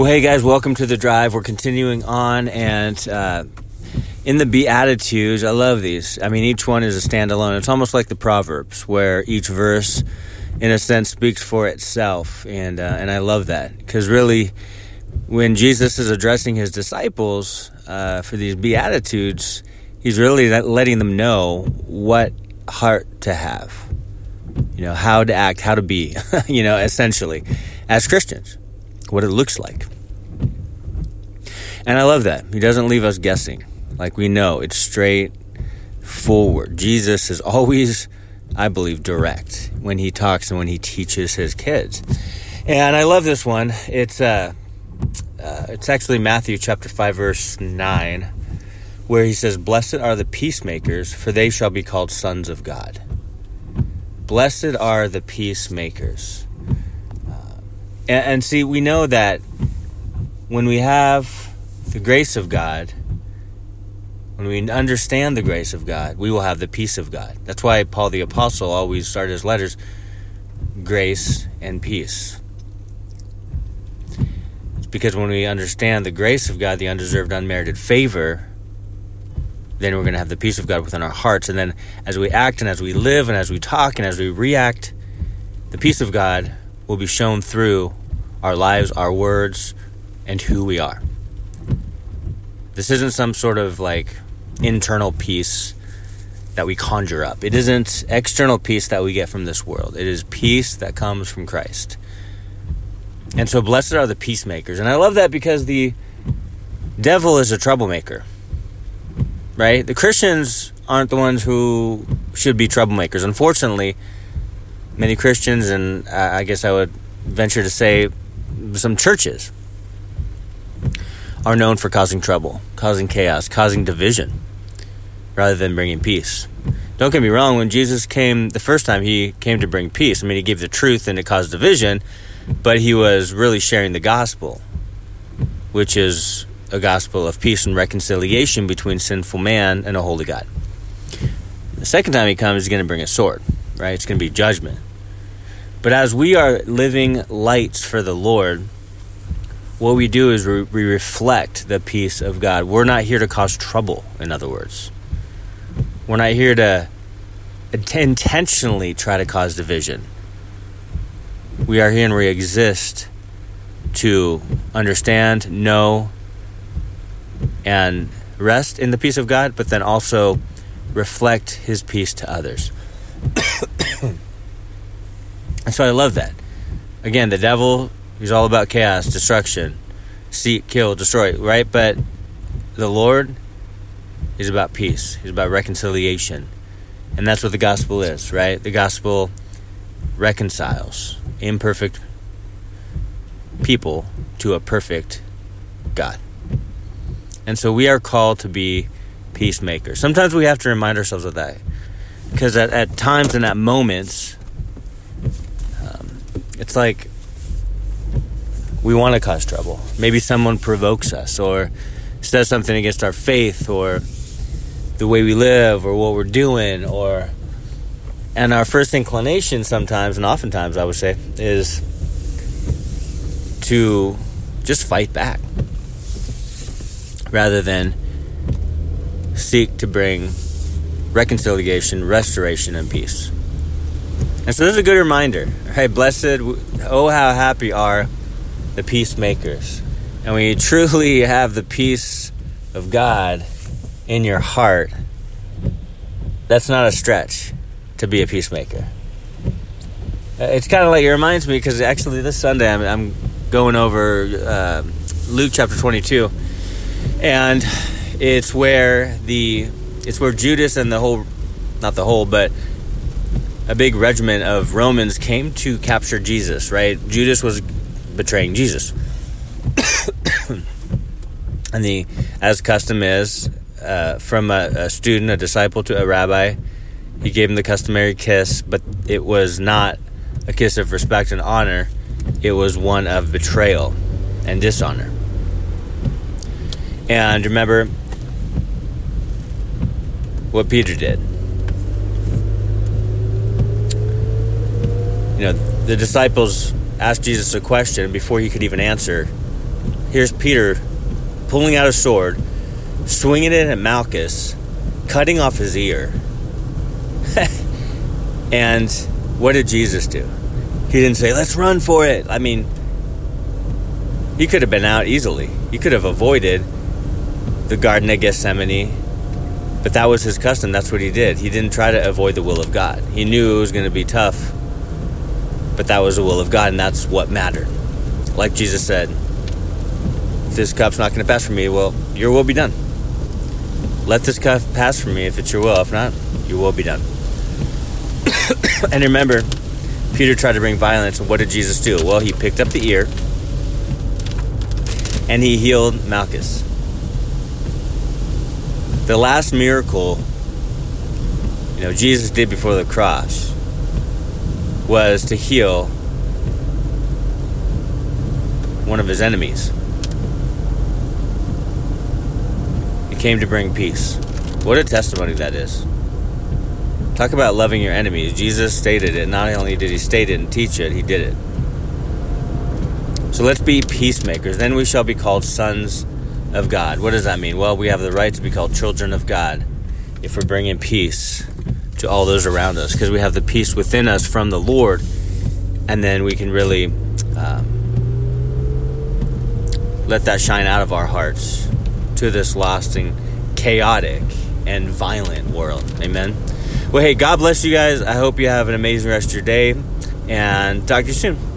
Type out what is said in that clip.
Well, hey guys, welcome to the drive. We're continuing on, and uh, in the Beatitudes, I love these. I mean, each one is a standalone. It's almost like the Proverbs, where each verse, in a sense, speaks for itself, and uh, and I love that because really, when Jesus is addressing his disciples uh, for these Beatitudes, he's really letting them know what heart to have, you know, how to act, how to be, you know, essentially, as Christians what it looks like. And I love that. He doesn't leave us guessing. Like we know, it's straight forward. Jesus is always, I believe, direct when he talks and when he teaches his kids. And I love this one. It's uh, uh it's actually Matthew chapter 5 verse 9 where he says, "Blessed are the peacemakers, for they shall be called sons of God." Blessed are the peacemakers. And, and see, we know that when we have the grace of God, when we understand the grace of God, we will have the peace of God. That's why Paul the Apostle always started his letters grace and peace. It's because when we understand the grace of God, the undeserved, unmerited favor, then we're going to have the peace of God within our hearts. And then as we act and as we live and as we talk and as we react, the peace of God will be shown through our lives, our words, and who we are. This isn't some sort of like internal peace that we conjure up. It isn't external peace that we get from this world. It is peace that comes from Christ. And so blessed are the peacemakers. And I love that because the devil is a troublemaker. Right? The Christians aren't the ones who should be troublemakers. Unfortunately, many Christians, and I guess I would venture to say some churches, are known for causing trouble, causing chaos, causing division, rather than bringing peace. Don't get me wrong, when Jesus came the first time, he came to bring peace. I mean, he gave the truth and it caused division, but he was really sharing the gospel, which is a gospel of peace and reconciliation between sinful man and a holy God. The second time he comes, he's going to bring a sword, right? It's going to be judgment. But as we are living lights for the Lord, what we do is we reflect the peace of God. We're not here to cause trouble, in other words. We're not here to intentionally try to cause division. We are here and we exist to understand, know, and rest in the peace of God, but then also reflect His peace to others. And so I love that. Again, the devil, he's all about chaos, destruction, seek, kill, destroy, right? But the Lord is about peace, he's about reconciliation. And that's what the gospel is, right? The gospel reconciles imperfect people to a perfect God. And so we are called to be peacemakers. Sometimes we have to remind ourselves of that. Because at, at times and at moments, it's like we want to cause trouble. Maybe someone provokes us or says something against our faith or the way we live or what we're doing or and our first inclination sometimes and oftentimes I would say is to just fight back rather than seek to bring reconciliation, restoration, and peace. And so this is a good reminder. Hey, blessed, oh, how happy are the peacemakers. And when you truly have the peace of God in your heart, that's not a stretch to be a peacemaker. Uh, it's kind of like it reminds me because actually this Sunday I'm, I'm going over uh, Luke chapter 22, and it's where the it's where Judas and the whole, not the whole, but a big regiment of Romans came to capture Jesus, right? Judas was betraying Jesus. and the as custom is uh, from a, a, student, a disciple to a rabbi, he gave him the customary kiss, but it was not a kiss of respect and honor. It was one of betrayal and dishonor. And remember what Peter did. You know, the disciples asked Jesus a question before he could even answer. here's Peter pulling out a sword, swinging it at Malchus, cutting off his ear. and what did Jesus do? He didn't say, let's run for it. I mean, he could have been out easily. He could have avoided the Garden of Gethsemane, but that was his custom. That's what he did. He didn't try to avoid the will of God. He knew it was going to be tough, but that was the will of God, and that's what mattered. Like Jesus said, if this cup's not going to pass for me, well, your will be done. Let this cup pass for me if it's your will. If not, your will be done. and remember, Peter tried to bring violence, and what did Jesus do? Well, he picked up the ear and he healed Malchus. The last miracle, you know, Jesus did before the cross was to heal one of his enemies. He came to bring peace. What a testimony that is. Talk about loving your enemies. Jesus stated it. Not only did he state it and teach it, he did it. So let's be peacemakers. Then we shall be called sons of God. What does that mean? Well, we have the right to be called children of God if we're bringing peace to all those around us because we have the peace within us from the Lord, and then we can really um, let that shine out of our hearts to this lost and chaotic and violent world. Amen. Well, hey, God bless you guys. I hope you have an amazing rest of your day, and talk to you soon.